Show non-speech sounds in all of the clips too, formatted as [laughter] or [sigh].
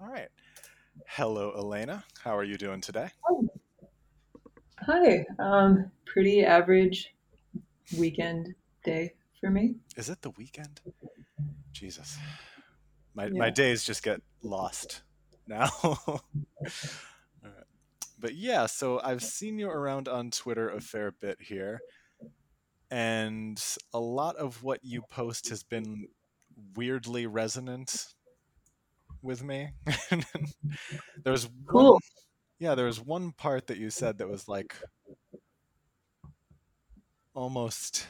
All right. Hello, Elena. How are you doing today? Hi. Um, pretty average weekend day for me. Is it the weekend? Jesus. My, Yeah. my days just get lost now. [laughs] All right. But yeah, so I've seen you around on Twitter a fair bit here. And a lot of what you post has been weirdly resonant with me. [laughs] there was one Yeah, there was one part that you said that was like almost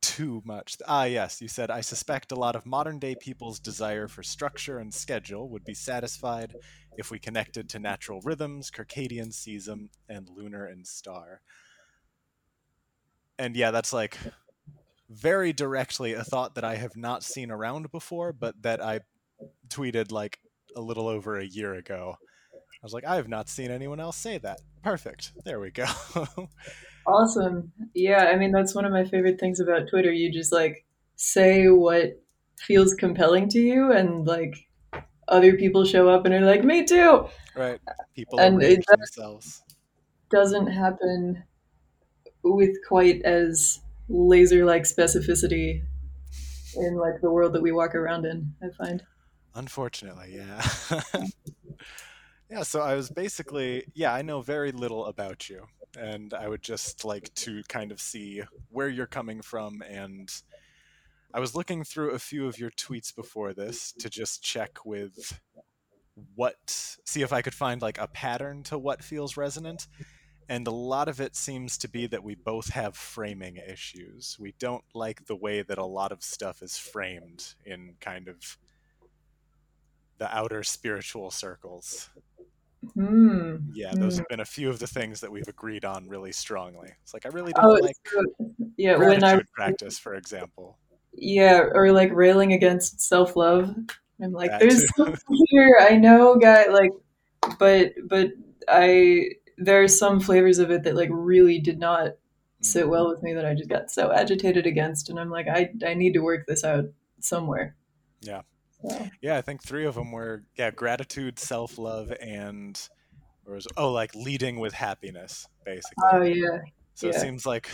too much. Ah, yes, you said, I suspect a lot of modern day people's desire for structure and schedule would be satisfied if we connected to natural rhythms, circadian season, and lunar and star. And yeah, that's like very directly a thought that I have not seen around before, but that I tweeted like a little over a year ago. I was like, I have not seen anyone else say that. Perfect. There we go. [laughs] Awesome. Yeah, I mean that's one of my favorite things about Twitter. You just like say what feels compelling to you and like other people show up and are like, "Me too." right. People And it themselves. doesn't happen with quite as laser-like specificity in like the world that we walk around in, I find. Unfortunately, yeah. [laughs] yeah, so I was basically, yeah, I know very little about you. And I would just like to kind of see where you're coming from. And I was looking through a few of your tweets before this to just check with what, see if I could find like a pattern to what feels resonant. And a lot of it seems to be that we both have framing issues. We don't like the way that a lot of stuff is framed in kind of the outer spiritual circles. Hmm. Yeah, those Hmm. have been a few of the things that we've agreed on really strongly. It's like I really don't Oh, like yeah, when I practice, for example. Yeah, or like railing against self love. I'm like, That there's something [laughs] here. I know, guy. Like, but but I there are some flavors of it that like really did not sit Mm, well with me that I just got so agitated against, and I'm like, I I need to work this out somewhere. Yeah, Yeah. I think three of them were yeah, gratitude, self love, and or was oh like leading with happiness, basically. oh yeah So it seems like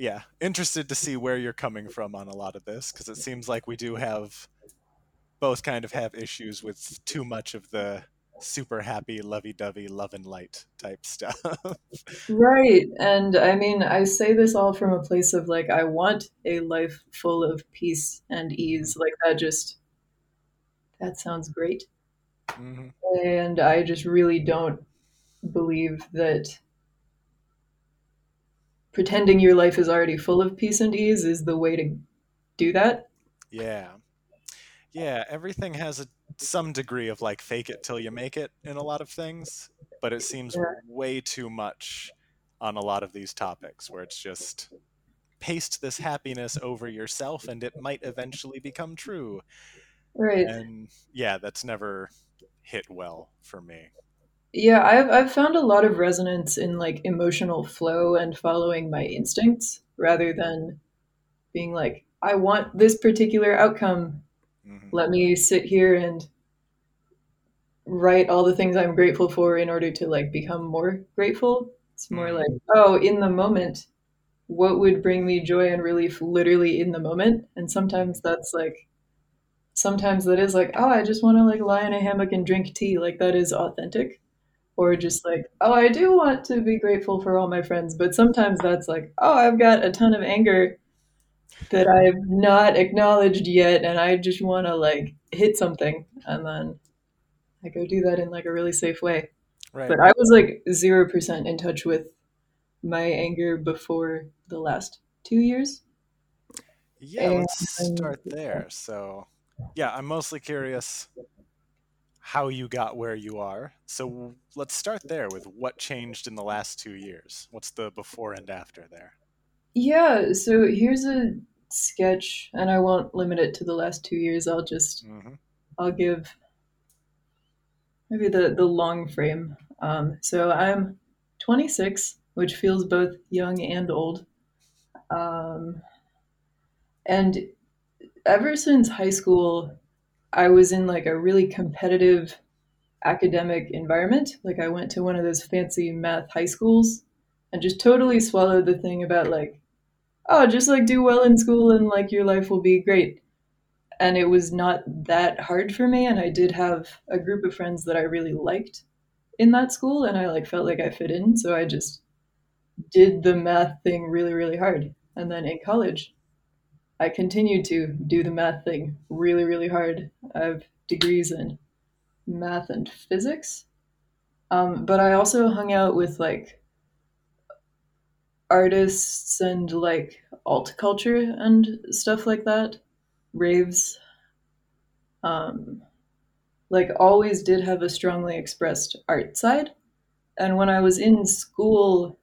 yeah, interested to see where you're coming from on a lot of this because it seems like we do have both kind of have issues with too much of the super happy, lovey-dovey, love and light type stuff. [laughs] right. And I mean, I say this all from a place of like, I want a life full of peace and ease. Like that just that sounds great. mhm. And I just really don't believe that pretending your life is already full of peace and ease is the way to do that. Yeah. Yeah, everything has a some degree of like fake it till you make it in a lot of things, but it seems Yeah. way too much on a lot of these topics where it's just paste this happiness over yourself and it might eventually become true. Right. And yeah, that's never hit well for me. Yeah, I've I've found a lot of resonance in like emotional flow and following my instincts rather than being like, I want this particular outcome. Hmm Let me sit here and write all the things I'm grateful for in order to like become more grateful. It's more hmm like, oh, in the moment, what would bring me joy and relief literally in the moment? And sometimes that's like sometimes that is like, oh, I just want to like lie in a hammock and drink tea. Like that is authentic. Or just like, oh, I do want to be grateful for all my friends. But sometimes that's like, oh, I've got a ton of anger that I've not acknowledged yet. And I just want to like hit something. And then I go do that in like a really safe way. Right. But I was like 0% in touch with my anger before the last two years. Yeah, let's And start there. So, yeah, I'm mostly curious how you got where you are. So, let's start there with what changed in the last two years. What's the before and after there? Yeah, so here's a sketch, and I won't limit it to the last two years. I'll just hmm I'll give maybe the the long frame. Um, so I'm 26, which feels both young and old. Um, and ever since high school, I was in like a really competitive academic environment. Like I went to one of those fancy math high schools and just totally swallowed the thing about like, oh, just like do well in school and like your life will be great. And it was not that hard for me. And I did have a group of friends that I really liked in that school and I like felt like I fit in. So I just did the math thing really, really hard. And then in college, I continued to do the math thing really, really hard. I have degrees in math and physics. Um, but I also hung out with like artists and like alt culture and stuff like that, raves. Um, like always did have a strongly expressed art side. And when I was in school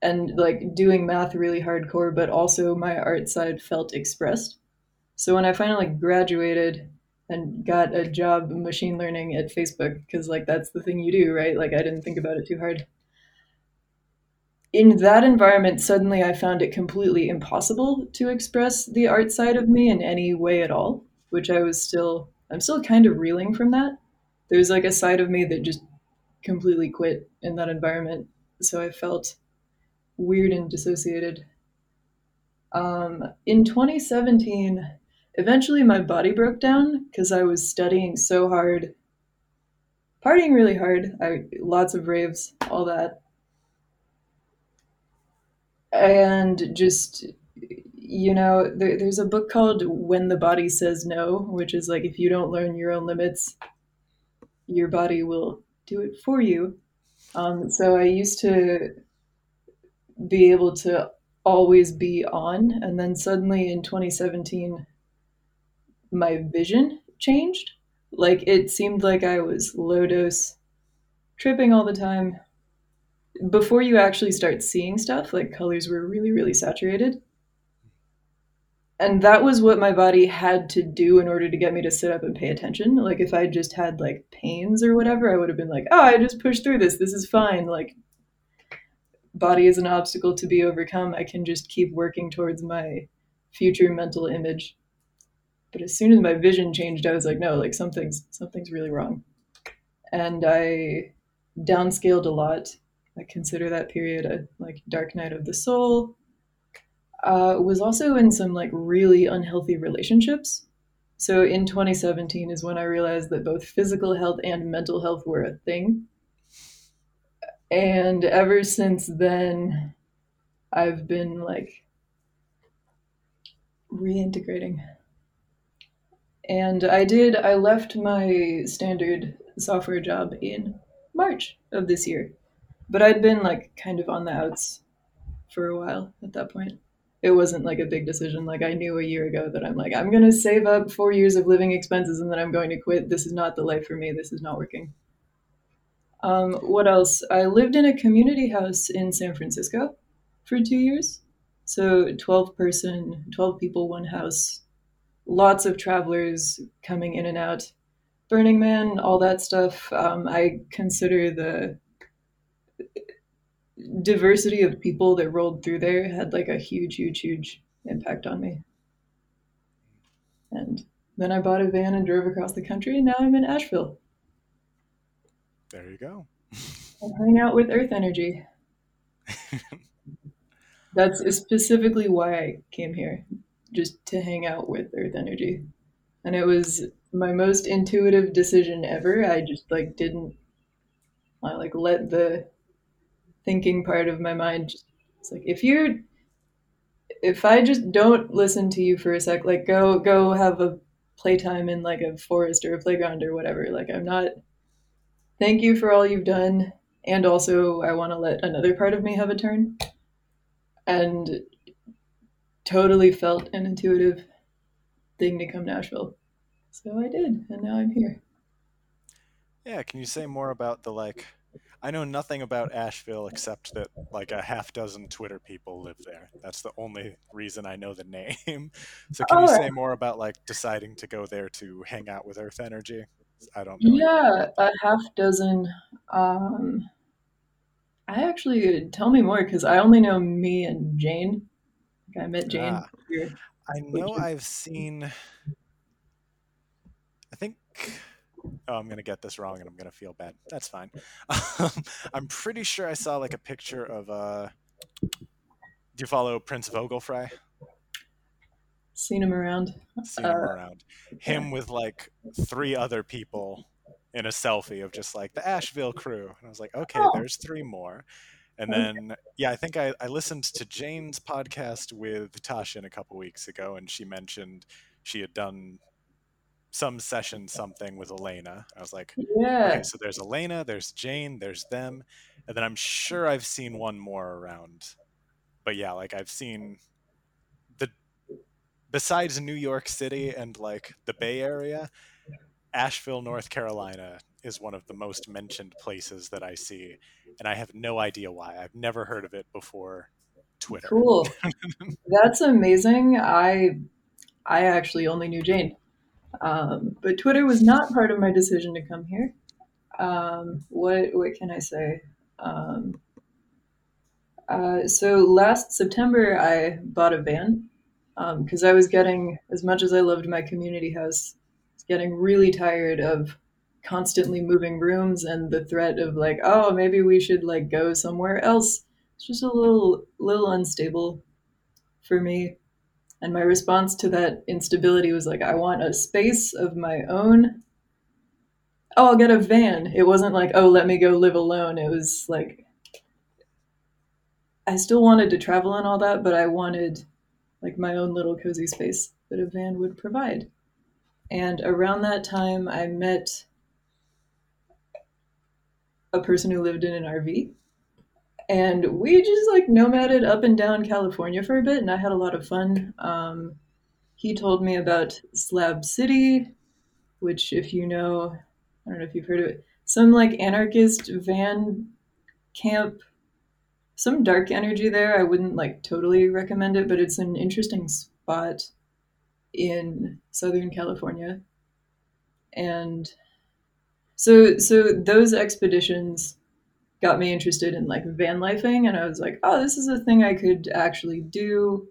and like doing math really hardcore, but also my art side felt expressed. So when I finally graduated and got a job machine learning at Facebook, because like that's the thing you do, right? Like I didn't think about it too hard. In that environment, suddenly I found it completely impossible to express the art side of me in any way at all, which I was still, I'm still kind of reeling from that. There's like a side of me that just completely quit in that environment. So I felt weird and dissociated. Um, in 2017, eventually my body broke down because I was studying so hard, partying really hard. I lots of raves, all that, and just you know, there, there's a book called When the Body Says No, which is like if you don't learn your own limits, your body will do it for you. Um, so I used to be able to always be on. And then suddenly in 2017, my vision changed. Like it seemed like I was low dose, tripping all the time. Before you actually start seeing stuff, like colors were really, really saturated. And that was what my body had to do in order to get me to sit up and pay attention. Like if I just had like pains or whatever, I would have been like, "Oh, I just pushed through this. This is fine." Like body is an obstacle to be overcome. I can just keep working towards my future mental image. But as soon as my vision changed, I was like, no, like something's something's really wrong. And I downscaled a lot. I consider that period a like dark night of the soul. Uh, was also in some like really unhealthy relationships. So in 2017 is when I realized that both physical health and mental health were a thing and ever since then i've been like reintegrating and i did i left my standard software job in march of this year but i'd been like kind of on the outs for a while at that point it wasn't like a big decision like i knew a year ago that i'm like i'm going to save up four years of living expenses and then i'm going to quit this is not the life for me this is not working um, what else? I lived in a community house in San Francisco for two years. So 12 person, 12 people, one house, lots of travelers coming in and out. Burning Man, all that stuff. Um, I consider the diversity of people that rolled through there had like a huge, huge, huge impact on me. And then I bought a van and drove across the country, and now I'm in Asheville. There you go. And hang out with Earth Energy. [laughs] That's specifically why I came here, just to hang out with Earth Energy. And it was my most intuitive decision ever. I just like didn't I like let the thinking part of my mind just, it's like if you're if I just don't listen to you for a sec, like go go have a playtime in like a forest or a playground or whatever. Like I'm not thank you for all you've done. And also, I want to let another part of me have a turn. And totally felt an intuitive thing to come Asheville. So I did, and now I'm here. Yeah, can you say more about the like? I know nothing about Asheville except that like a half dozen Twitter people live there. That's the only reason I know the name. [laughs] So can you say more about like deciding to go there to hang out with Earth Energy? I don't know. Yeah, a half dozen. Um, I actually tell me more because I only know me and Jane. I met Jane. Ah, I know I've seen. I think oh, I'm gonna get this wrong and I'm gonna feel bad. That's fine. [laughs] I'm pretty sure I saw like a picture of uh do you follow Prince Vogelfrei? Seen him around. Seen him uh, around. Him with like three other people in a selfie of just like the Asheville crew. And I was like, okay, oh. there's three more. And then, yeah, I think I, I listened to Jane's podcast with Tashin a couple weeks ago, and she mentioned she had done some session something with Elena. I was like, yeah. Okay, so there's Elena, there's Jane, there's them, and then I'm sure I've seen one more around. But yeah, like I've seen the besides New York City and like the Bay Area, Asheville, North Carolina is one of the most mentioned places that I see, and I have no idea why. I've never heard of it before Twitter. Cool. [laughs] That's amazing. I I actually only knew Jane. Um, but Twitter was not part of my decision to come here. Um, what what can I say? Um, uh, so last September, I bought a van because um, I was getting as much as I loved my community house, getting really tired of constantly moving rooms and the threat of like, oh, maybe we should like go somewhere else. It's just a little little unstable for me. And my response to that instability was like, I want a space of my own. Oh, I'll get a van. It wasn't like, oh, let me go live alone. It was like, I still wanted to travel and all that, but I wanted like my own little cozy space that a van would provide. And around that time, I met a person who lived in an RV and we just like nomaded up and down California for a bit, and I had a lot of fun. Um, he told me about Slab City, which, if you know, I don't know if you've heard of it, some like anarchist van camp, some dark energy there. I wouldn't like totally recommend it, but it's an interesting spot in Southern California. And so, so those expeditions got me interested in like van lifing and I was like, oh, this is a thing I could actually do.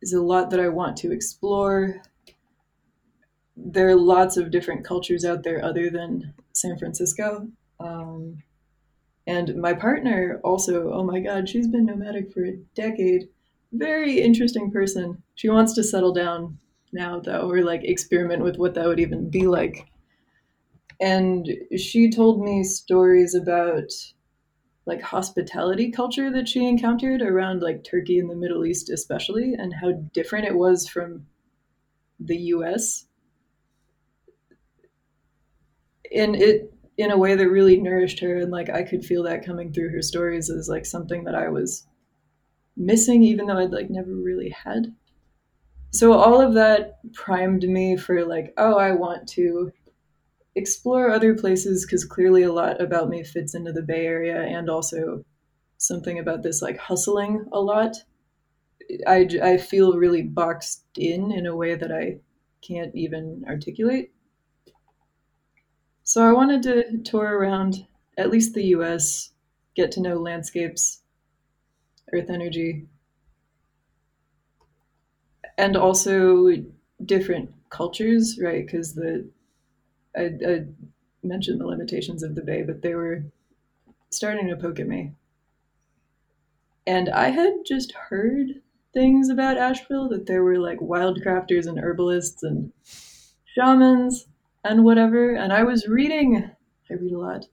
Is a lot that I want to explore. There are lots of different cultures out there other than San Francisco. Um, and my partner also, oh my God, she's been nomadic for a decade. Very interesting person. She wants to settle down now, though, or like experiment with what that would even be like and she told me stories about like hospitality culture that she encountered around like Turkey and the Middle East especially and how different it was from the US and it in a way that really nourished her and like I could feel that coming through her stories as like something that I was missing even though I'd like never really had. So all of that primed me for like oh I want to explore other places because clearly a lot about me fits into the Bay Area and also something about this like hustling a lot. I, I feel really boxed in in a way that I can't even articulate. So I wanted to tour around at least the US, get to know landscapes, earth energy, and also different cultures, right? Because the I, I mentioned the limitations of the bay, but they were starting to poke at me. And I had just heard things about Asheville that there were like wildcrafters and herbalists and shamans and whatever. And I was reading, I read a lot.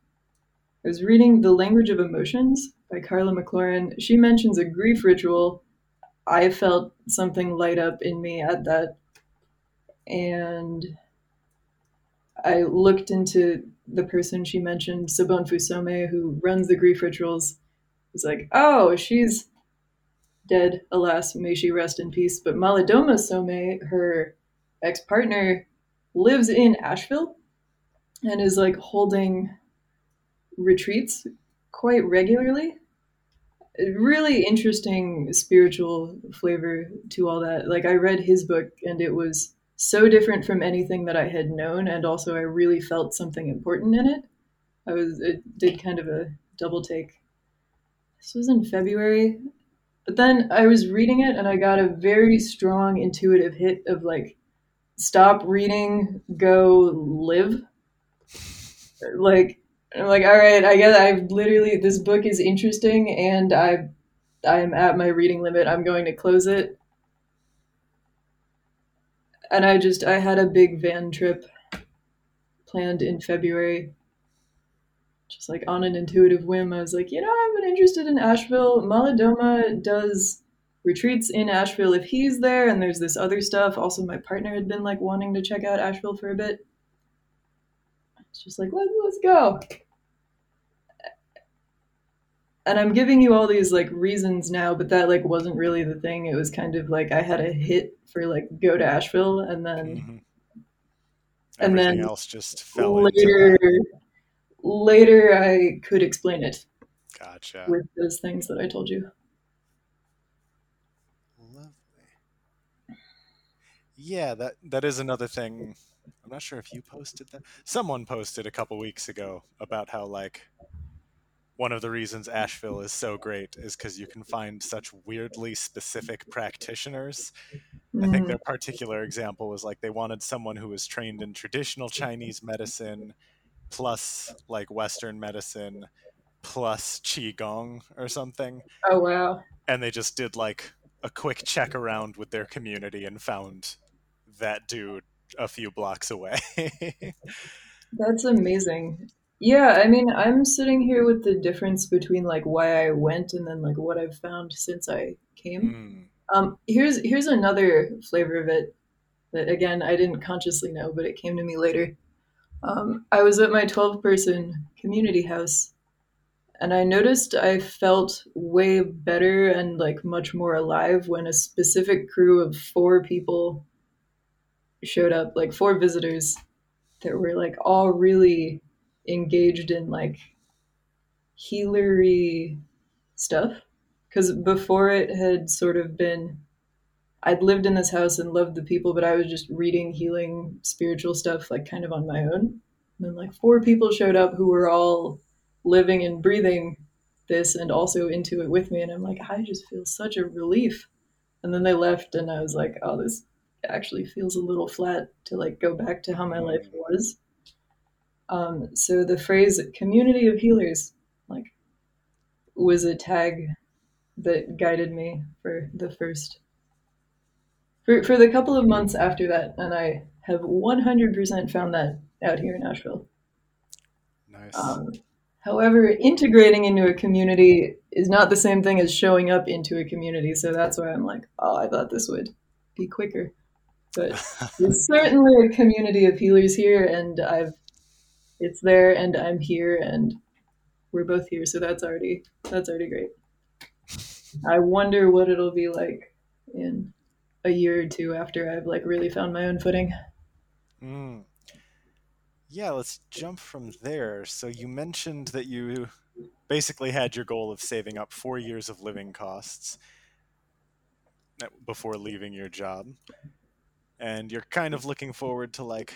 I was reading The Language of Emotions by Karla McLaren. She mentions a grief ritual. I felt something light up in me at that. And I looked into the person she mentioned, Sobonfu Somé, who runs the grief rituals. It's like, oh, she's dead, alas, may she rest in peace. But Malidoma Somé, her ex partner, lives in Asheville and is like holding retreats quite regularly. Really interesting spiritual flavor to all that. Like, I read his book and it was so different from anything that I had known, and also I really felt something important in it. I was it did kind of a double take. This was in February, but then I was reading it and I got a very strong intuitive hit of like stop reading, go live. Like, I'm like, all right, I guess I've literally this book is interesting, and I I am at my reading limit. I'm going to close it. And I just I had a big van trip planned in February. Just like on an intuitive whim, I was like, you know, I've been interested in Asheville. Malidoma does retreats in Asheville if he's there, and there's this other stuff. Also, my partner had been like wanting to check out Asheville for a bit. It's just like, Let, let's go. And I'm giving you all these like reasons now, but that like wasn't really the thing. It was kind of like I had a hit for like go to Asheville, and then Mhm. And then else just fell later later I could explain it Gotcha. with those things that I told you. Lovely. Yeah, that that is another thing. I'm not sure if you posted that. Someone posted a couple weeks ago about how like one of the reasons Asheville is so great is because you can find such weirdly specific practitioners. I think Mm. their particular example was like they wanted someone who was trained in traditional Chinese medicine plus like Western medicine plus Qigong or something. Oh wow. And they just did like a quick check around with their community and found that dude a few blocks away. [laughs] That's amazing. Yeah, I mean, I'm sitting here with the difference between like why I went and then like what I've found since I came. mm, Um, here's here's another flavor of it that again I didn't consciously know, but it came to me later. Um, I was at my 12 person community house and I noticed I felt way better and like much more alive when a specific crew of four people showed up, like four visitors that were like all really engaged in like healery stuff. Because before it had sort of been, I'd lived in this house and loved the people, but I was just reading healing spiritual stuff like kind of on my own. And then like four people showed up who were all living and breathing this and also into it with me. And I'm like, I just feel such a relief. And then they left, and I was like, oh, this actually feels a little flat to like go back to how my life mm. was. Um, so the phrase "community of healers" like was a tag that guided me for the first for for the couple of months after that, and I have 100% found that out here in Asheville. Nice. Um, however, integrating into a community is not the same thing as showing up into a community, so that's why I'm like, oh, I thought this would be quicker. But [laughs] there's certainly a community of healers here, and I've it's there, and I'm here, and we're both here, so that's already that's already great. I wonder what it'll be like in a year or two after I've like really found my own footing. Mm. Yeah, let's jump from there. So you mentioned that you basically had your goal of saving up four years of living costs before leaving your job. And you're kind of looking forward to like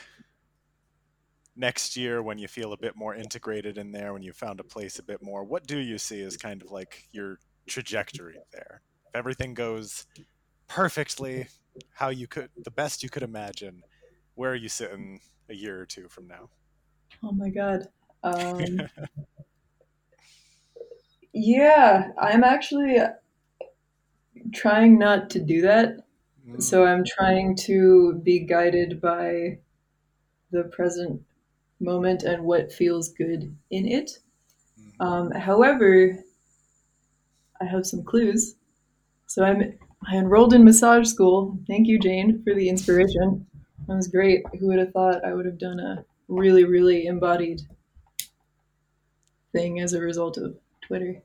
next year when you feel a bit more integrated in there, when you found a place a bit more. What do you see as kind of like your trajectory there? If everything goes perfectly, how you could, the best you could imagine, where are you sitting a year or two from now? Oh my god. Um, [laughs] yeah, I'm actually trying not to do that. So Mm, I'm trying to be guided by the present moment and what feels good in it. mhm. Um, however, I have some clues. So I'm I enrolled in massage school. Thank you, Jane, for the inspiration. That was great. Who would have thought I would have done a really, really embodied thing as a result of Twitter?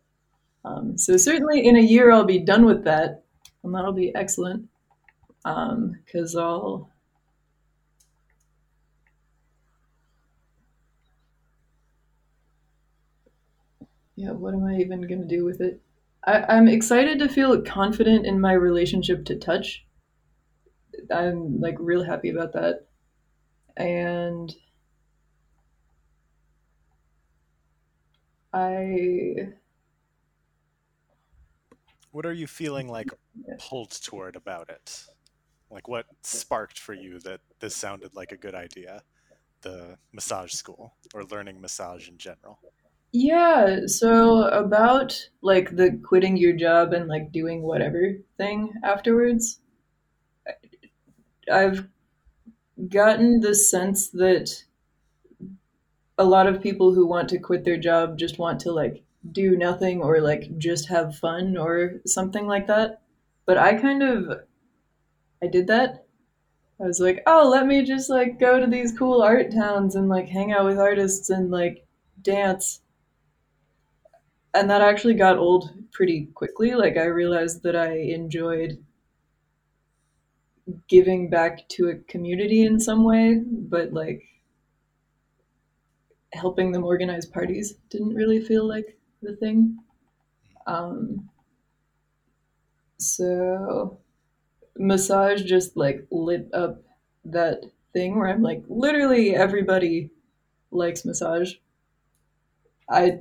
Um, so certainly in a year I'll be done with that, and that'll be excellent. Because I'll yeah, what am I even gonna do with it? I, I'm excited to feel confident in my relationship to touch. I'm like real happy about that. And I What are you feeling like [laughs] pulled toward about it? Like, what sparked for you that this sounded like a good idea? The massage school or learning massage in general? Yeah, so about like the quitting your job and like doing whatever thing afterwards, I've gotten the sense that a lot of people who want to quit their job just want to like do nothing or like just have fun or something like that. But I kind of I did that. I was like, "Oh, let me just like go to these cool art towns and like hang out with artists and like dance." And that actually got old pretty quickly. Like I realized that I enjoyed giving back to a community in some way, but like helping them organize parties didn't really feel like the thing. Um, so massage just like lit up that thing where I'm like, literally everybody likes massage. I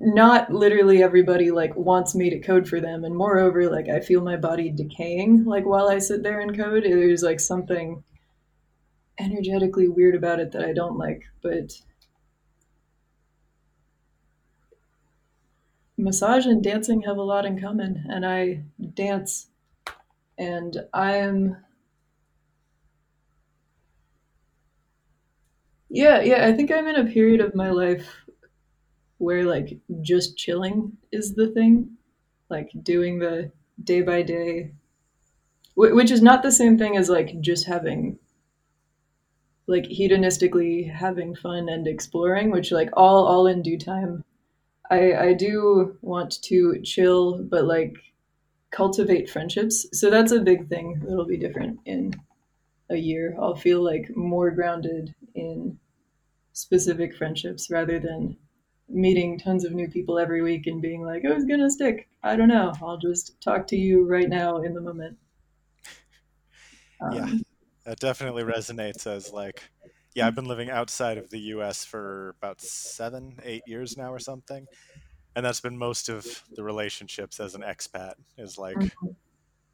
not literally everybody like wants me to code for them. And moreover like i feel my body decaying like while i sit there and code. There's like something energetically weird about it that i don't like but massage and dancing have a lot in common and i dance and i am yeah yeah i think i'm in a period of my life where like just chilling is the thing, like doing the day by day, which is not the same thing as like just having like hedonistically having fun and exploring, which like all all in due time. I I do want to chill, but like cultivate friendships. So that's a big thing that'll be different in a year. I'll feel like more grounded in specific friendships rather than meeting tons of new people every week and being like, oh, it's gonna stick. I don't know. I'll just talk to you right now in the moment. Um, yeah, that definitely resonates as like, yeah, I've been living outside of the U.S. for about seven, eight years now or something, and that's been most of the relationships as an expat. Is like, mm-hmm.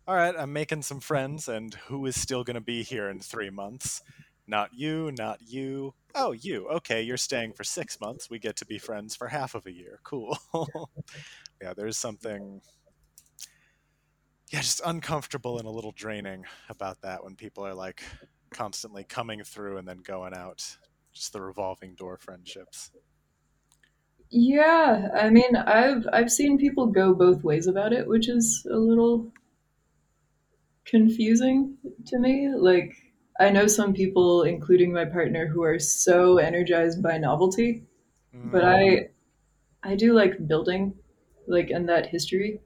all right, I'm making some friends, and who is still going to be here in three months? Not you, not you. Oh, you. Okay, you're staying for six months. We get to be friends for half of a year. Cool. [laughs] yeah, there's something, yeah, just uncomfortable and a little draining about that when people are like constantly coming through and then going out. Just the revolving door friendships. Yeah, I mean, I've I've seen people go both ways about it, which is a little confusing to me. Like I know some people, including my partner, who are so energized by novelty, mm. but I I do like building, like and that history.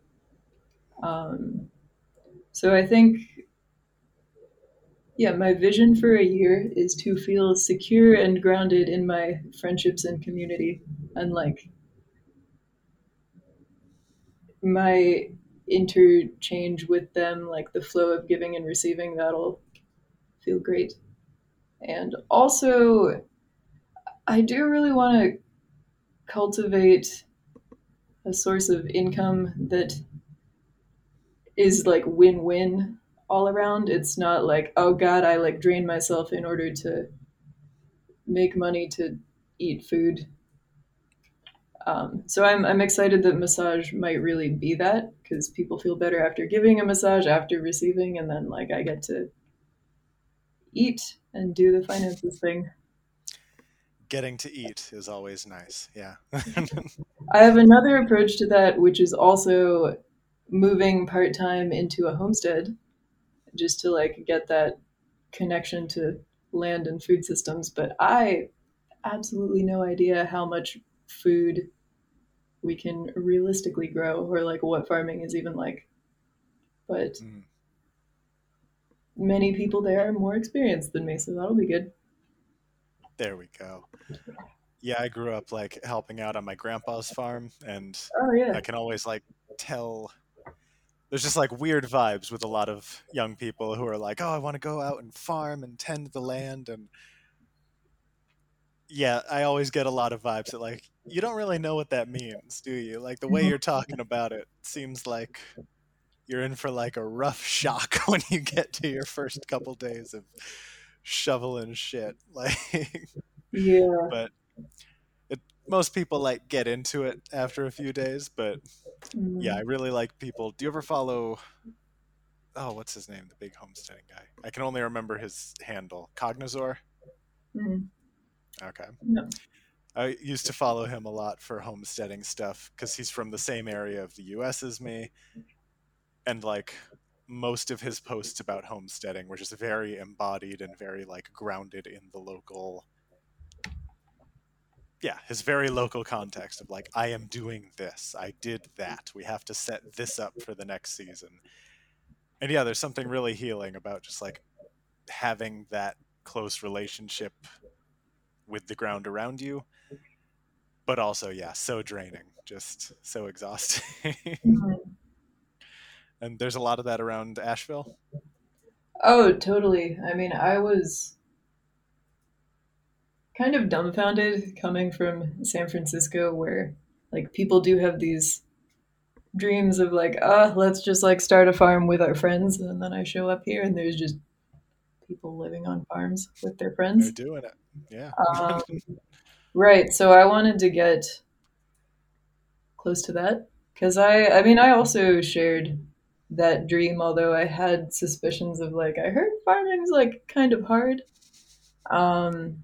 Um, so I think, yeah, my vision for a year is to feel secure and grounded in my friendships and community, and like my interchange with them, like the flow of giving and receiving. That'll feel great. And also, I do really want to cultivate a source of income that is like win win all around. It's not like, oh God, I like drain myself in order to make money to eat food. Um, so I'm, I'm excited that massage might really be that because people feel better after giving a massage, after receiving, and then like I get to eat and do the finances thing. Getting to eat is always nice. Yeah. [laughs] I have another approach to that, which is also moving part time into a homestead just to like get that connection to land and food systems. But I absolutely no idea how much food we can realistically grow or like what farming is even like. But mm many people there are more experienced than me, so that'll be good. There we go. Yeah, I grew up like helping out on my grandpa's farm, and oh, yeah. I can always like tell. There's just like weird vibes with a lot of young people who are like, "Oh, I want to go out and farm and tend the land," and yeah, I always get a lot of vibes that like you don't really know what that means, do you? Like the way mm-hmm. you're talking about it seems like you're in for like a rough shock [laughs] when you get to your first couple days of shoveling shit. [laughs] Like, Yeah. but it, most people like get into it after a few days. But Mm. yeah, I really like people. Do you ever follow? Oh, what's his name? The big homesteading guy. I can only remember his handle. Cognizor. Mm. Okay. No. I used to follow him a lot for homesteading stuff because he's from the same area of the US as me. And like most of his posts about homesteading were just very embodied and very like grounded in the local yeah, his very local context of like, I am doing this, I did that, we have to set this up for the next season. And yeah, there's something really healing about just like having that close relationship with the ground around you. But also, yeah, so draining, just so [laughs] exhausting. Mm-hmm. And there's a lot of that around Asheville. Oh, totally. I mean, I was kind of dumbfounded coming from San Francisco, where like people do have these dreams of like, ah, let's just like start a farm with our friends, and then I show up here and there's just people living on farms with their friends. They're doing it. Yeah. Um, [laughs] right. So I wanted to get close to that because I, I mean, I also shared that dream, although I had suspicions of like, I heard farming's like kind of hard. Um,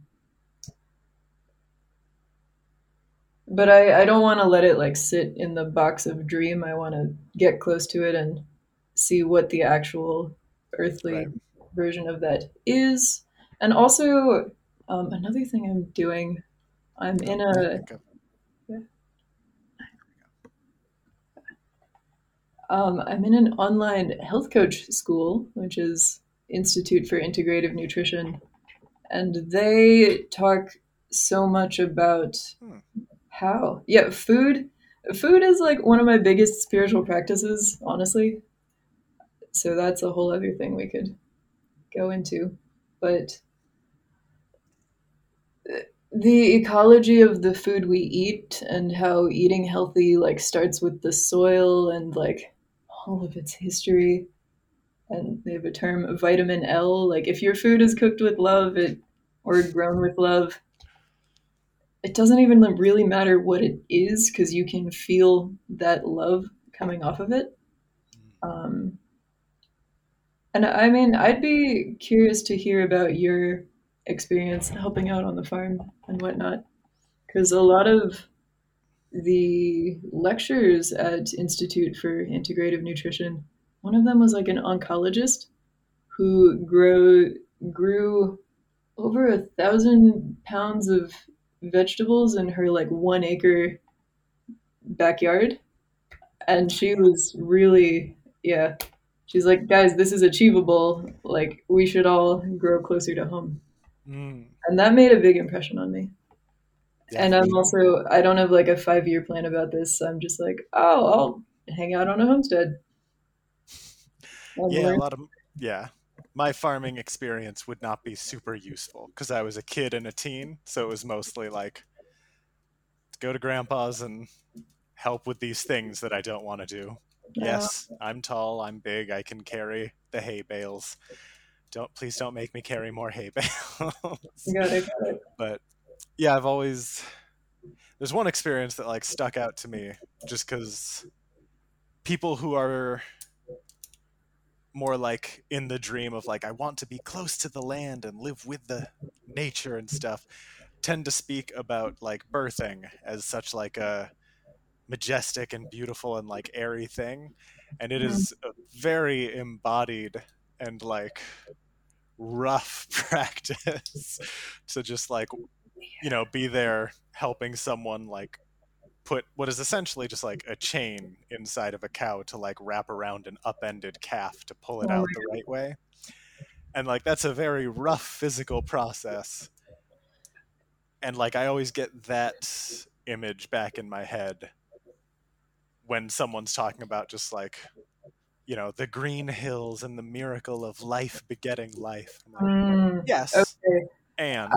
but I, I don't want to let it like sit in the box of dream. I want to get close to it and see what the actual earthly Right. version of that is. And also, um, another thing I'm doing, I'm in a think of- um, I'm in an online health coach school, which is Institute for Integrative Nutrition, and they talk so much about Hmm. how yeah food food is like one of my biggest spiritual practices honestly so that's a whole other thing we could go into but the ecology of the food we eat and how eating healthy like starts with the soil and like all of its history. And they have a term vitamin l. Like if your food is cooked with love it or grown with love it doesn't even really matter what it is because you can feel that love coming off of it. Um, and i mean i'd be curious to hear about your experience helping out on the farm and whatnot because a lot of the lectures at institute for integrative nutrition one of them was like an oncologist who grow grew over a thousand pounds of vegetables in her like one acre backyard. And she was really yeah she's like guys this is achievable. Like we should all grow closer to home. Mm, and that made a big impression on me yeah, and i'm also i don't have like a five year plan about this So i'm just like oh i'll hang out on a homestead and yeah, a lot of yeah. My farming experience would not be super useful because I was a kid and a teen, so it was mostly like go to grandpa's and help with these things that I don't want to do. Yes, I'm tall, I'm big, I can carry the hay bales. Don't please don't make me carry more hay [laughs] bales. got it, got it. but yeah, I've always there's one experience that like stuck out to me just because people who are more like in the dream of like I want to be close to the land and live with the nature and stuff tend to speak about like birthing as such like a majestic and beautiful and like airy thing and it Mhm. a very embodied and like rough [laughs] practice to just like you know be there helping someone like put what is essentially just like a chain inside of a cow to like wrap around an upended calf to pull it Oh out the right. way. And like that's a very rough physical process. And like i always get that image back in my head when someone's talking about just like you know the green hills and the miracle of life begetting life. Like, Mm, yes. Okay and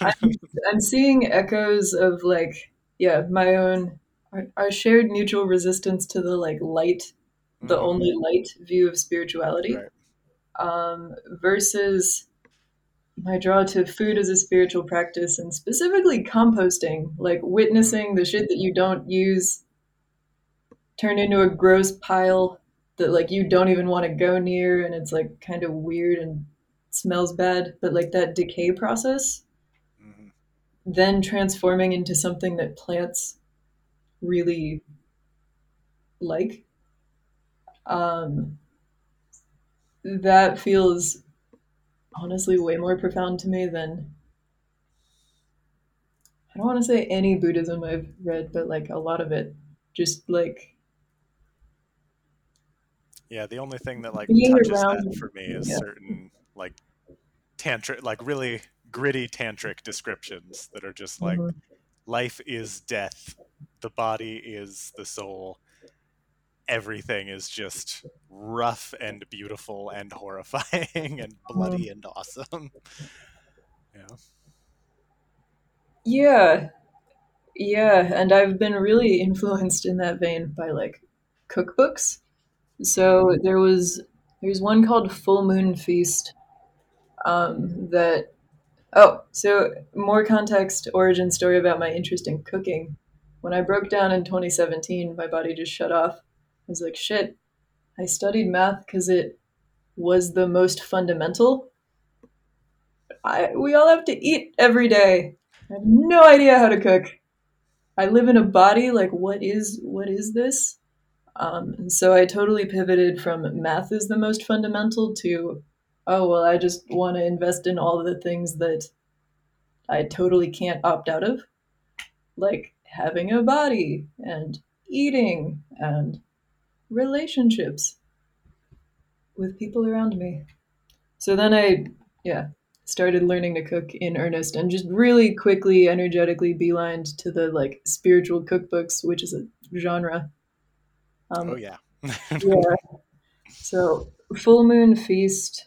I'm, I'm seeing echoes of like yeah my own our, our shared mutual resistance to the like light the Mhm. only light view of spirituality, Right. um, versus my draw to food as a spiritual practice and specifically composting, like witnessing the shit that you don't use turn into a gross pile that like you don't even want to go near and it's like kind of weird and smells bad, but like that decay process Mhm. then transforming into something that plants really like um that feels honestly way more profound to me than I don't want to say any Buddhism I've read, but like a lot of it. Just like Yeah, the only thing that like touches around that for me is yeah. certain like tantric, like really gritty tantric descriptions that are just like Mhm. life is death, the body is the soul. Everything is just rough and beautiful and horrifying [laughs] and bloody and awesome. Yeah. Yeah. Yeah, and I've been really influenced in that vein by like cookbooks. So there was there's one called Full Moon Feast um, that oh so more context origin story about my interest in cooking. When I broke down in 2017, my body just shut off. I was like shit. I studied math because it was the most fundamental. I, we all have to eat every day. I have no idea how to cook. I live in a body. Like, what is what is this? Um, and so I totally pivoted from math is the most fundamental to, oh well, I just want to invest in all the things that I totally can't opt out of, like having a body and eating and relationships with people around me. So then I, yeah, started learning to cook in earnest and just really quickly, energetically beelined to the like spiritual cookbooks, which is a genre. Um, Oh yeah. [laughs] yeah. So Full Moon Feast.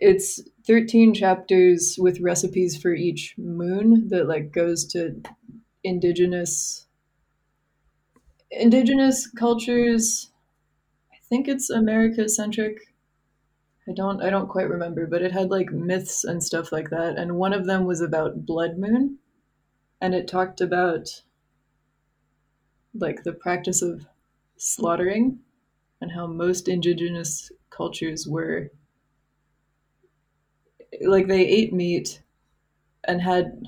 It's 13 chapters with recipes for each moon that like goes to indigenous indigenous cultures. I think it's America centric. I don't I don't quite remember, but it had like myths and stuff like that. And one of them was about blood moon and it talked about like the practice of slaughtering and how most indigenous cultures were like they ate meat and had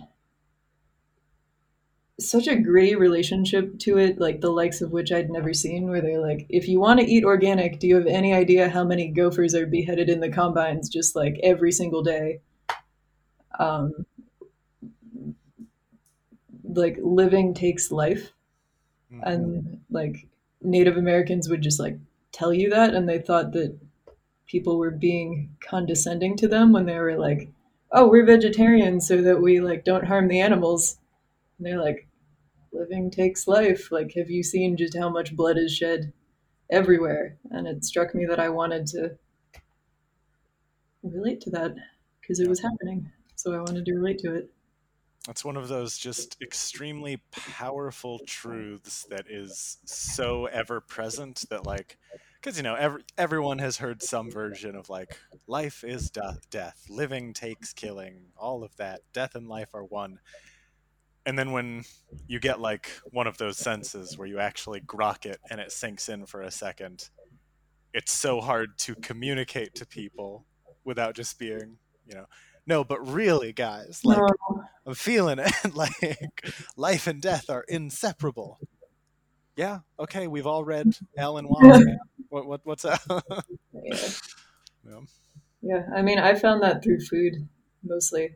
such a gritty relationship to it, like the likes of which I'd never seen, where they're like, if you want to eat organic, do you have any idea how many gophers are beheaded in the combines just like every single day? Um, like living takes life, Mhm. and like Native Americans would just like tell you that, and they thought that people were being condescending to them when they were like, "Oh, we're vegetarians so that we like don't harm the animals." And they're like, "Living takes life. Like, have you seen just how much blood is shed everywhere?" And it struck me that I wanted to relate to that because it was happening. So I wanted to relate to it. It's one of those just extremely powerful truths that is so ever present that like because you know every, everyone has heard some version of like life is de- death living takes killing all of that death and life are one and then when you get like one of those senses where you actually grok it and it sinks in for a second it's so hard to communicate to people without just being you know no but really guys like No, I'm feeling it. [laughs] like life and death are inseparable. Yeah. Okay. We've all read Alan Watts. [laughs] What, what what's that? [laughs] yeah. Yeah. yeah, I mean, I found that through food mostly.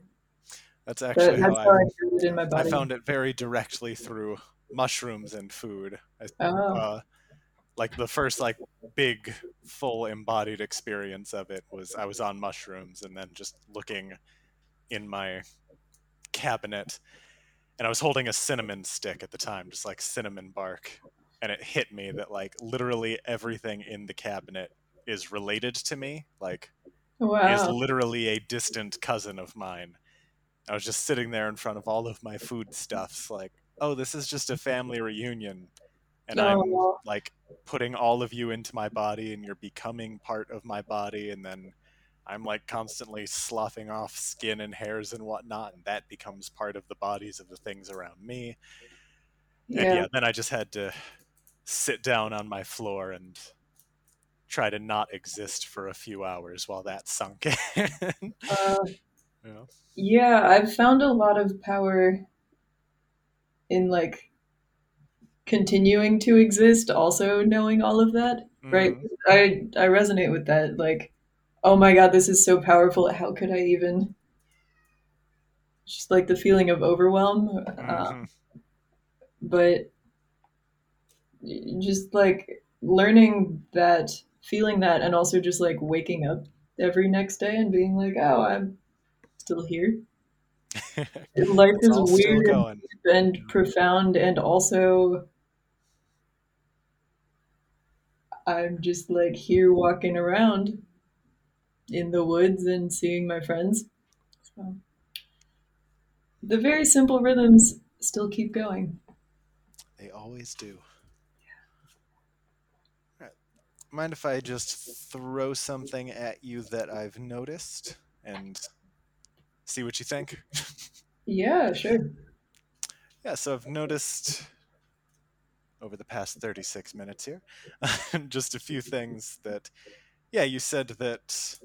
That's actually that's how how I I feel it in my I found it very directly through mushrooms and food. I, Oh, uh, like the first like big full embodied experience of it was I was on mushrooms and then just looking in my cabinet and I was holding a cinnamon stick at the time, just like cinnamon bark, and it hit me that like literally everything in the cabinet is related to me, like is literally a distant cousin of mine. I was just sitting there in front of all of my food stuffs, like, oh, this is just a family reunion. and I'm Oh, like putting all of you into my body and you're becoming part of my body and then I'm like constantly sloughing off skin and hairs and whatnot, and that becomes part of the bodies of the things around me. And yeah. yeah, then I just had to sit down on my floor and try to not exist for a few hours while that sunk [laughs] in. Uh, yeah. yeah, I've found a lot of power in like continuing to exist, also knowing all of that, right? Mhm. I I resonate with that. Like, oh my god, this is so powerful. How could I even? Just like the feeling of overwhelm, uh, Mhm. but just like learning that, feeling that, and also just like waking up every next day and being like, oh, I'm still here. [laughs] Life is weird and, and profound, and also I'm just like here walking around in the woods and seeing my friends. So the very simple rhythms still keep going. They always do. Mind if I just throw something at you that I've noticed and see what you think? Yeah, sure. Yeah, so I've noticed over the past 36 minutes here [laughs] just a few things that, yeah, you said that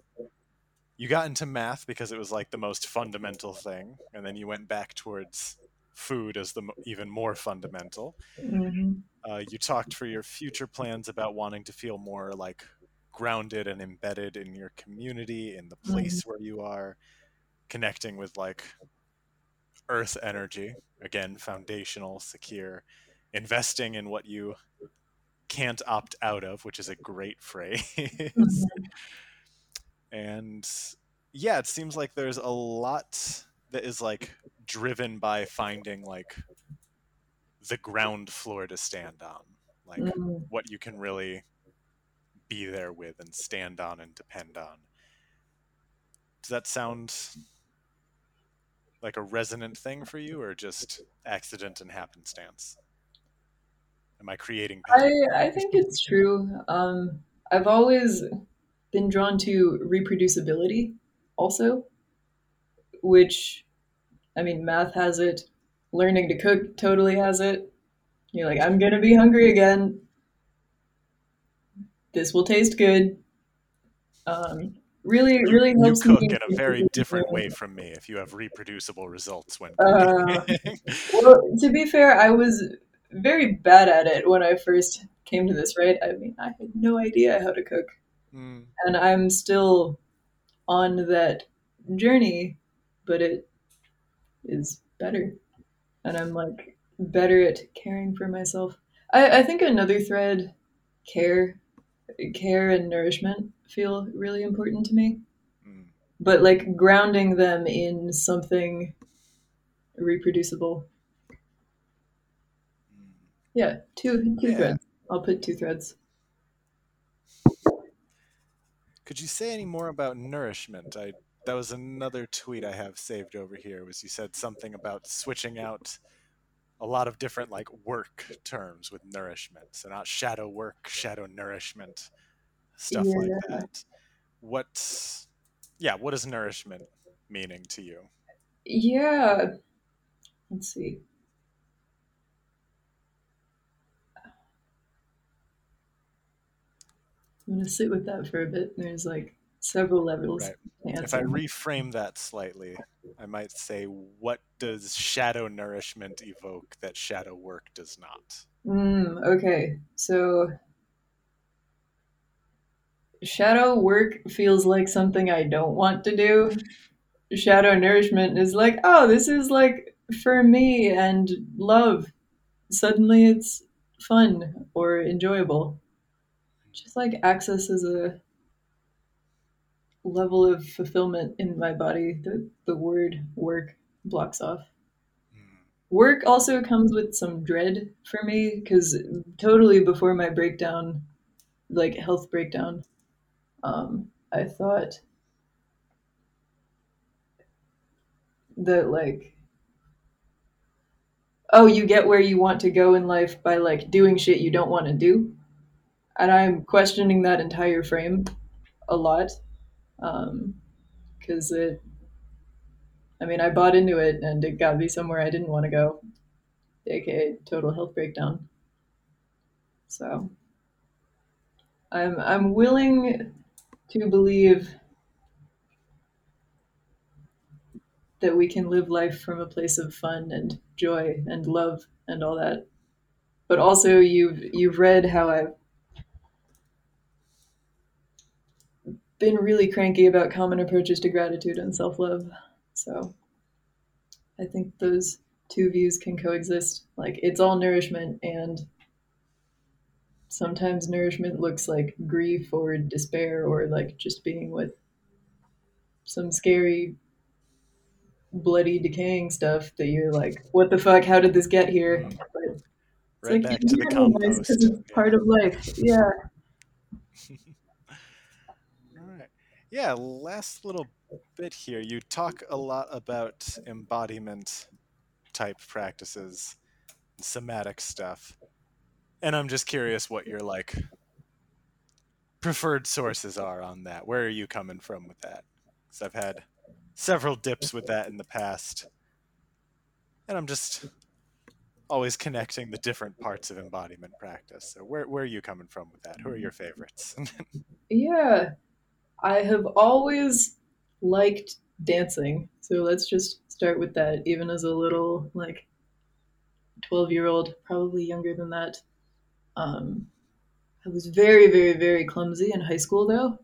you got into math because it was like the most fundamental thing, and then you went back towards food as the even more fundamental. hmm Uh, you talked for your future plans about wanting to feel more like grounded and embedded in your community, in the place where you are, connecting with like earth energy, again, foundational, secure, investing in what you can't opt out of, which is a great phrase. Mhm. [laughs] and yeah, it seems like there's a lot that is like driven by finding like the ground floor to stand on, like Mhm. what you can really be there with and stand on and depend on. Does that sound like a resonant thing for you or just accident and happenstance? Am I creating I? I think it's true. Um, I've always been drawn to reproducibility, also, which I mean, math has it. Learning to cook totally has it. You're like, I'm gonna be hungry again. This will taste good. Um, really, You really you helps me. cook in a very different way from me if you have reproducible results when Uh, well, to be fair, I was very bad at it when I first came to this. Right? I mean, I had no idea how to cook, mm, and I'm still on that journey, but it is better, and I'm like better at caring for myself. I, I think another thread, care, care and nourishment feel really important to me. mm, but like grounding them in something reproducible. mm. Yeah, two two Yeah. threads. I'll put two threads. Could you say any more about nourishment? I that was another tweet I have saved over here. Was you said something about switching out a lot of different like work terms with nourishment. So not shadow work, shadow nourishment, stuff like that. What yeah, what is nourishment meaning to you? yeah. Let's see. I'm gonna sit with that for a bit. There's like several levels Right. If I reframe that slightly, I might say what does shadow nourishment evoke that shadow work does not? Mm, okay, so shadow work feels like something I don't want to do. Shadow nourishment is like, oh, this is like for me and love. Suddenly it's fun or enjoyable. Just like access is a level of fulfillment in my body that the word work blocks off. Mm, Work also comes with some dread for me because totally before my breakdown, like health breakdown, um, I thought that like oh, you get where you want to go in life by like doing shit you don't want to do. And I'm questioning that entire frame a lot. Um, cause it, I mean, I bought into it and it got me somewhere I didn't want to go, aka total health breakdown. So I'm, I'm willing to believe that we can live life from a place of fun and joy and love and all that. But also you've you've read how I've been really cranky about common approaches to gratitude and self-love. So I think those two views can coexist. Like it's all nourishment and sometimes nourishment looks like grief or despair or like just being with some scary bloody decaying stuff that you're like what the fuck how did this get here mm-hmm. but it's Right like back to the can handle this compost. 'cause it's part of life yeah. [laughs] Yeah, last little bit here. You talk a lot about embodiment type practices, somatic stuff. And I'm just curious what your like preferred sources are on that. Where are you coming from with that? Cuz I've had several dips with that in the past. And I'm just always connecting the different parts of embodiment practice. So where where are you coming from with that? Who are your favorites? [laughs] yeah i have always liked dancing. So let's just start with that even as a little like 12 year old probably younger than that. Um, i was very very very clumsy in high school though.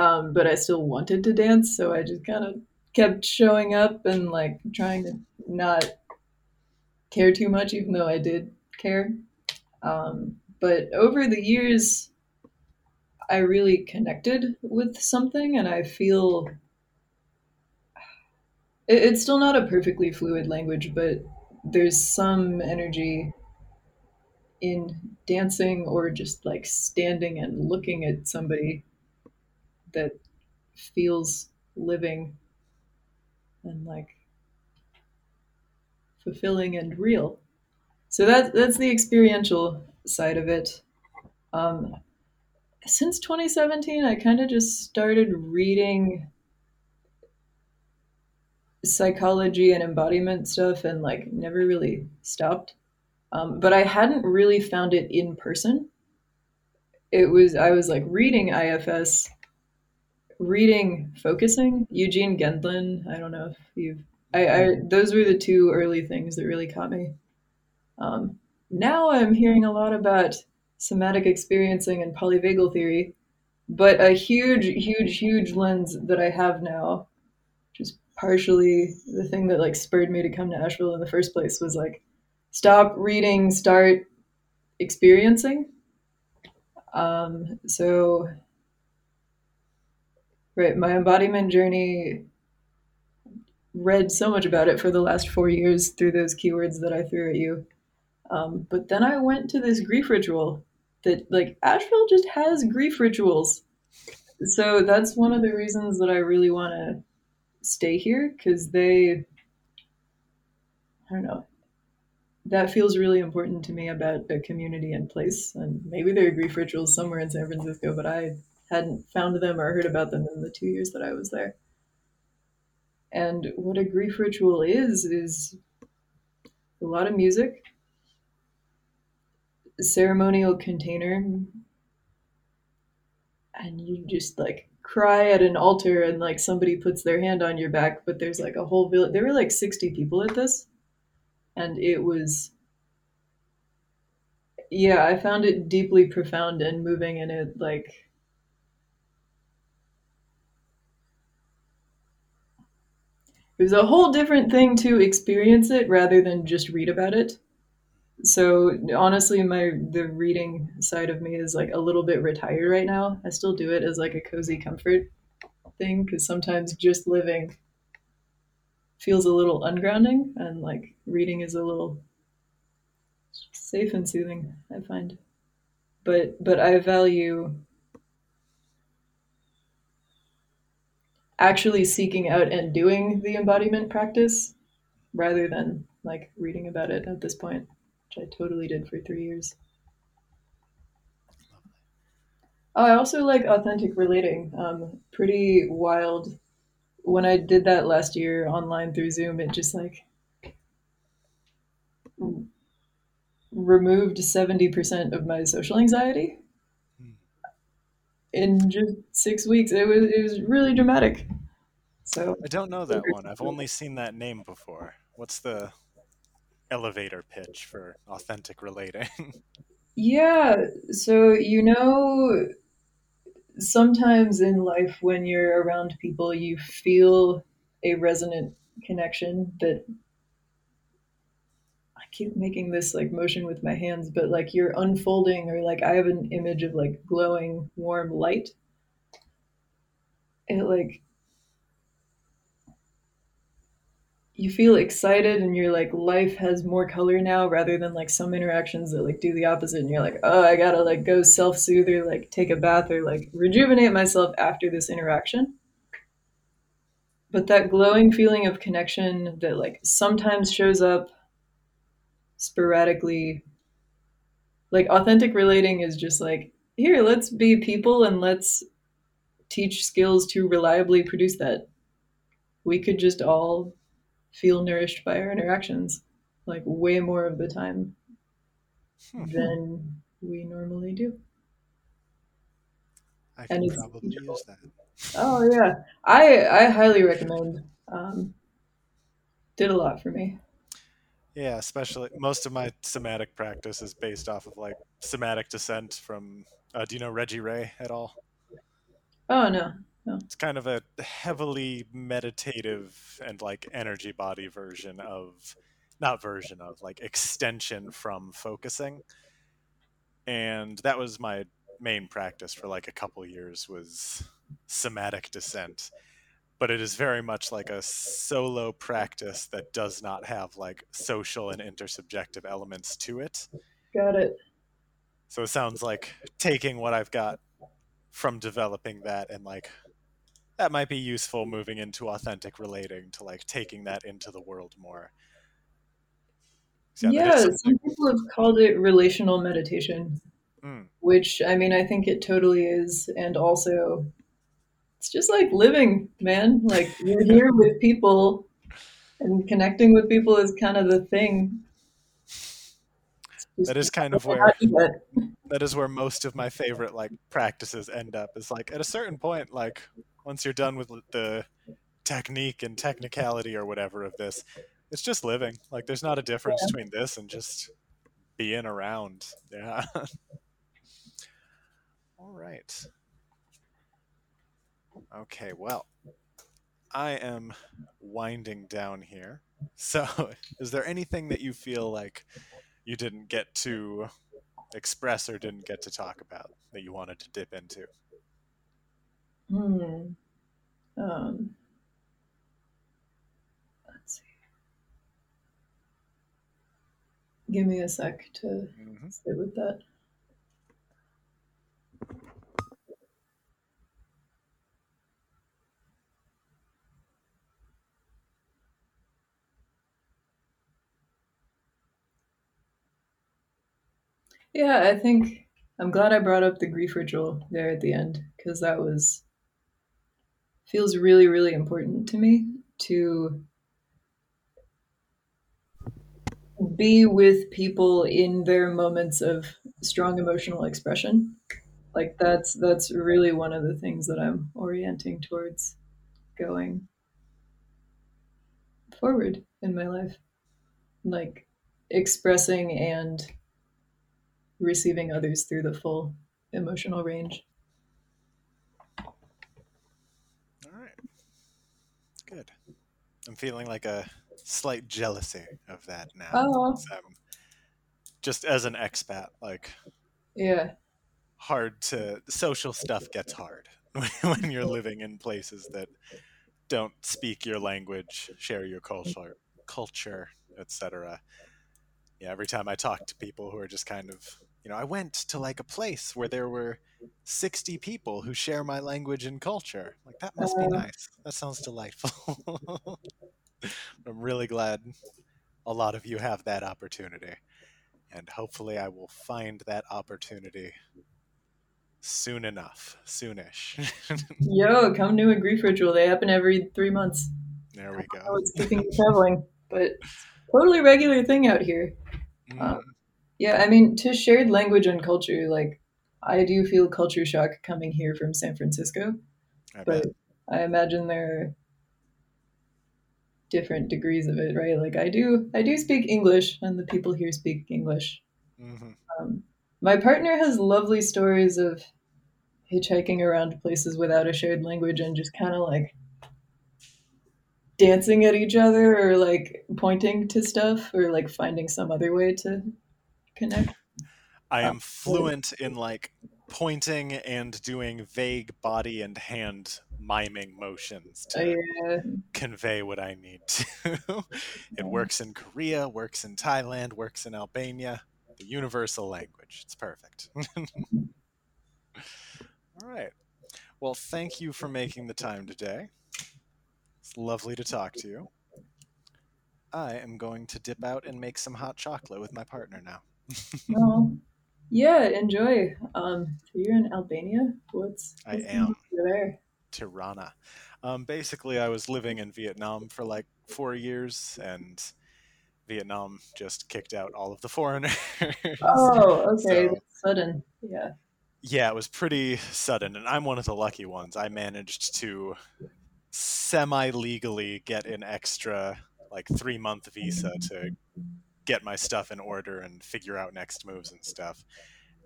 Um, but i still wanted to dance so i just kind of kept showing up and like trying to not care too much even though i did care. Um, but over the years I really connected with something, and I feel it, it's still not a perfectly fluid language, but there's some energy in dancing or just like standing and looking at somebody that feels living and like fulfilling and real. So that that's the experiential side of it. Um, since 2017, I kind of just started reading psychology and embodiment stuff and like never really stopped. Um, but I hadn't really found it in person. It was, I was like reading IFS, reading Focusing, Eugene Gendlin. I don't know if you've, I, I those were the two early things that really caught me. Um, now I'm hearing a lot about somatic experiencing and polyvagal theory, but a huge, huge, huge lens that I have now which is partially the thing that like spurred me to come to Asheville in the first place was like stop reading, start experiencing. Um, so, right, my embodiment journey read so much about it for the last four years through those keywords that I threw at you. Um, but then I went to this grief ritual that like Asheville just has grief rituals. So that's one of the reasons that I really want to stay here because they i don't know that feels really important to me about a community and place and maybe there are grief rituals somewhere in san francisco but i hadn't found them or heard about them in the two years that i was there and what a grief ritual is is a lot of music ceremonial container and you just like cry at an altar and like somebody puts their hand on your back but there's like a whole village there were like 60 people at this and it was yeah i found it deeply profound and moving and it like it was a whole different thing to experience it rather than just read about it so honestly my the reading side of me is like a little bit retired right now. I still do it as like a cozy comfort thing because sometimes just living feels a little ungrounding and like reading is a little safe and soothing i find. But but i value actually seeking out and doing the embodiment practice rather than like reading about it at this point, which I totally did for three years. Oh, I also like authentic relating. Um, pretty wild. When I did that last year online through Zoom, it just like removed 70% of my social anxiety Hmm. in just six weeks. It was it was really dramatic. So I don't know that one. I've only seen that name before. What's the elevator pitch for authentic relating? [laughs] yeah, so you know sometimes in life when you're around people you feel a resonant connection that I keep making this like motion with my hands, but like you're unfolding or like I have an image of like glowing warm light. It like you feel excited and you're like life has more color now rather than like some interactions that like do the opposite and you're like oh i gotta like go self-soothe or like take a bath or like rejuvenate myself after this interaction. But that glowing feeling of connection that like sometimes shows up sporadically like authentic relating is just like here let's be people and let's teach skills to reliably produce that. We could just all feel nourished by our interactions like way more of the time than we normally do. I can probably use that. oh yeah, I I highly recommend. Um, did a lot for me. Yeah, especially most of my somatic practice is based off of like somatic descent from. Uh, do you know Reggie Ray at all? Oh no, no. It's kind of a heavily meditative and like energy body version of, not version of, like extension from focusing. And that was my main practice for like a couple years was somatic descent. But it is very much like a solo practice that does not have like social and intersubjective elements to it. Got it. So it sounds like taking what I've got from developing that and like that might be useful moving into authentic relating to like taking that into the world more. So, yeah, Yeah, some people have called it relational meditation, Mm, which I mean I think it totally is, and also it's just like living, man. Like you're [laughs] here with people, and connecting with people is kind of the thing. That is kind of where that. that is where most of my favorite like practices end up. Is like at a certain point, like once you're done with the technique and technicality or whatever of this, it's just living. Like there's not a difference between this and just being around. Yeah. [laughs] All right. Okay, well, I am winding down here. So, [laughs] is there anything that you feel like you didn't get to express or didn't get to talk about that you wanted to dip into? Hmm. Um, let's see. Give me a sec to hmm sit with that. Yeah, I think I'm glad I brought up the grief ritual there at the end because that was feels really, really important to me to be with people in their moments of strong emotional expression. Like that's that's really one of the things that I'm orienting towards going forward in my life. Like expressing and receiving others through the full emotional range. All right. Good. I'm feeling like a slight jealousy of that now. Oh, I'm um, just as an expat, like yeah. hard to social stuff gets hard [laughs] when you're living in places that don't speak your language, share your culture, culture, etc. Yeah, every time I talk to people who are just kind of, you know, I went to like a place where there were 60 people who share my language and culture. Like that must be Uh, nice. That sounds delightful. [laughs] I'm really glad a lot of you have that opportunity. And hopefully, I will find that opportunity soon enough, soonish. [laughs] Yo, come to a grief ritual. They happen every three months. there we go. it's keeping you traveling, but totally regular thing out here. Mm, Um, yeah, I mean, to shared language and culture, like I do feel culture shock coming here from San Francisco, I but bet. I imagine there are different degrees of it, right? Like I do, I do speak English, and the people here speak English. hmm Um, my partner has lovely stories of hitchhiking around places without a shared language and just kind of like dancing at each other or like pointing to stuff or like finding some other way to connect. I Uh, am fluent in like pointing and doing vague body and hand miming motions to yeah, convey what I need to. [laughs] it works in Korea, works in Thailand, works in Albania. The universal language. It's perfect. [laughs] All right. Well, thank you for making the time today. It's lovely to talk to you. I am going to dip out and make some hot chocolate with my partner now. No. yeah, enjoy. Um, you're in Albania. What's I what's am. over there? Tirana. Um, basically, I was living in Vietnam for like four years, and Vietnam just kicked out all of the foreigners. Oh, [laughs] okay, So- sudden. Yeah. yeah, it was pretty sudden, and I'm one of the lucky ones. I managed to semi legally get an extra like three month visa to get my stuff in order and figure out next moves and stuff.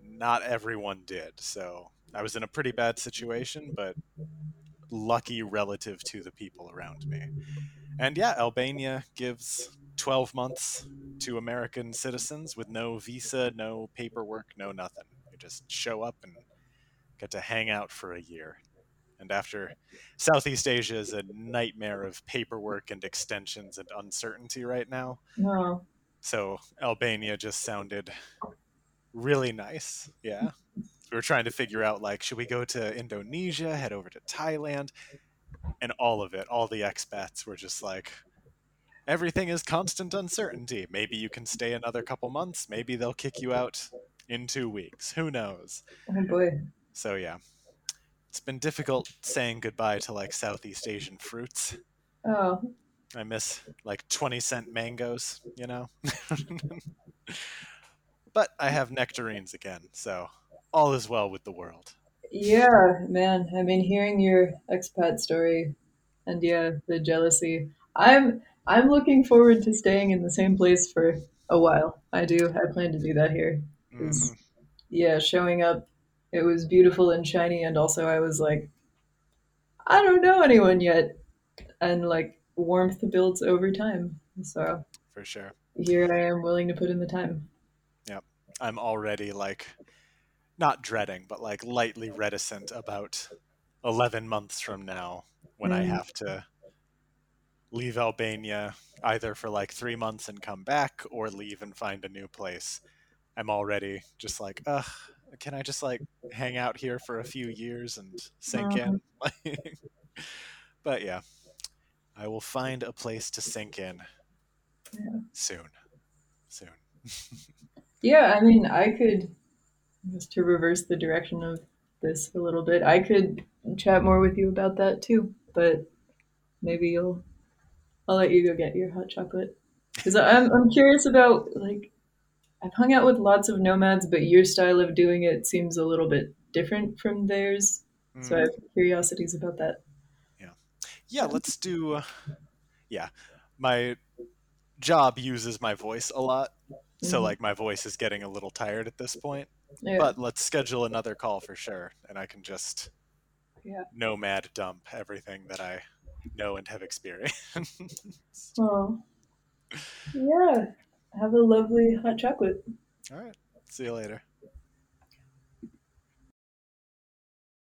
Not everyone did, so I was in a pretty bad situation, but lucky relative to the people around me. And yeah, Albania gives 12 months to American citizens with no visa, no paperwork, no nothing. You just show up and get to hang out for a year. And after Southeast Asia is a nightmare of paperwork and extensions and uncertainty right now, No. So Albania just sounded really nice. Yeah. We were trying to figure out like, should we go to Indonesia, head over to Thailand? And all of it, all the expats were just like, everything is constant uncertainty. Maybe you can stay another couple months. Maybe they'll kick you out in two weeks. Who knows? Oh boy. So yeah. It's been difficult saying goodbye to like Southeast Asian fruits. Oh, I miss like 20 cent mangoes, you know? [laughs] but I have nectarines again, so all is well with the world. Yeah, man. I mean, hearing your expat story and yeah, the jealousy. I'm I'm looking forward to staying in the same place for a while. I do. I plan to do that here. Mhm. yeah, showing up, it was beautiful and shiny, and also I was like, I don't know anyone yet, and like warmth builds over time. So For sure. here I am, willing to put in the time. Yeah. I'm already like not dreading, but like lightly reticent about 11 months from now when I Mm. have to leave Albania either for like three months and come back or leave and find a new place. I'm already just like, ugh, can I just like hang out here for a few years and sink in? [laughs] but yeah, I will find a place to [laughs] sink in Yeah. soon. Soon. [laughs] Yeah, I mean, I could just to reverse the direction of this a little bit. I could chat more with you about that too, but maybe you'll I'll let you go get your hot chocolate because I'm I'm curious about like I've hung out with lots of nomads, but your style of doing it seems a little bit different from theirs. So I Mm, have curiosities about that. Yeah, let's do. Uh, yeah, my job uses my voice a lot, so Mhm. like my voice is getting a little tired at this point. Yeah, But let's schedule another call for sure, and I can just Yeah. nomad dump everything that I know and have experienced. well, yeah. Have a lovely hot chocolate. All right, see you later.